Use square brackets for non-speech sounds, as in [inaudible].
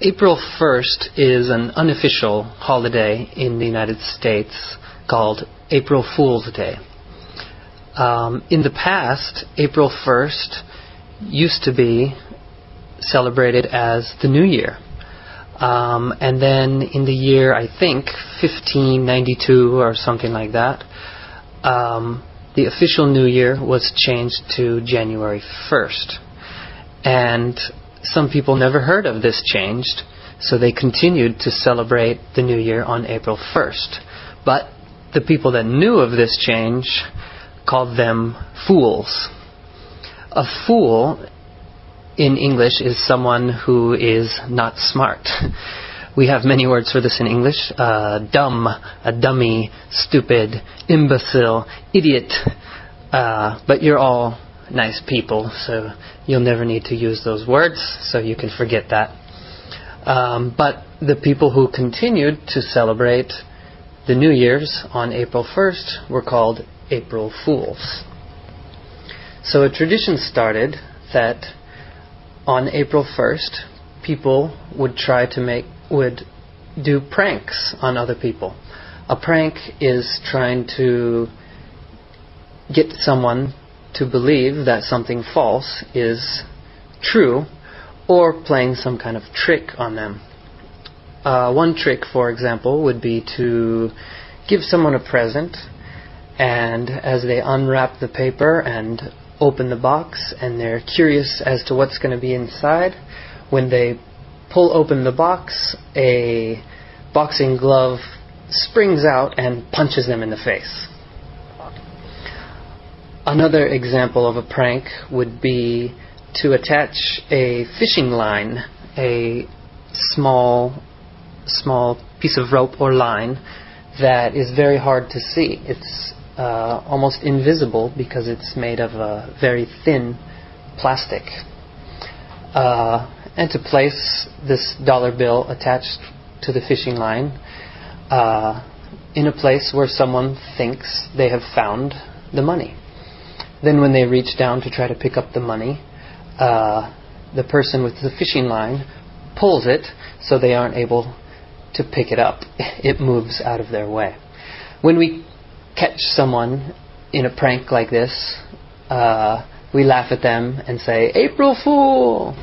April 1st is an unofficial holiday in the United States called April Fool's Day. Um, in the past, April 1st used to be celebrated as the New Year. Um, and then in the year, I think, 1592 or something like that, um, the official New Year was changed to January 1st. And some people never heard of this change, so they continued to celebrate the New Year on April 1st. But the people that knew of this change called them fools. A fool in English is someone who is not smart. [laughs] We have many words for this in English uh, dumb, a dummy, stupid, imbecile, idiot. Uh, but you're all nice people, so you'll never need to use those words, so you can forget that. Um, but the people who continued to celebrate the New Year's on April 1st were called April Fools. So a tradition started that on April 1st, people would try to make, would do pranks on other people. A prank is trying to get someone to believe that something false is true or playing some kind of trick on them. Uh, one trick, for example, would be to give someone a present, and as they unwrap the paper and open the box, and they're curious as to what's going to be inside, when they pull open the box, a boxing glove springs out and punches them in the face. Another example of a prank would be to attach a fishing line, a small, small piece of rope or line that is very hard to see. It's uh, almost invisible because it's made of a very thin plastic. Uh, and to place this dollar bill attached to the fishing line uh, in a place where someone thinks they have found the money. Then, when they reach down to try to pick up the money, uh, the person with the fishing line pulls it so they aren't able to pick it up. [laughs] It moves out of their way. When we catch someone in a prank like this, uh, we laugh at them and say, April Fool!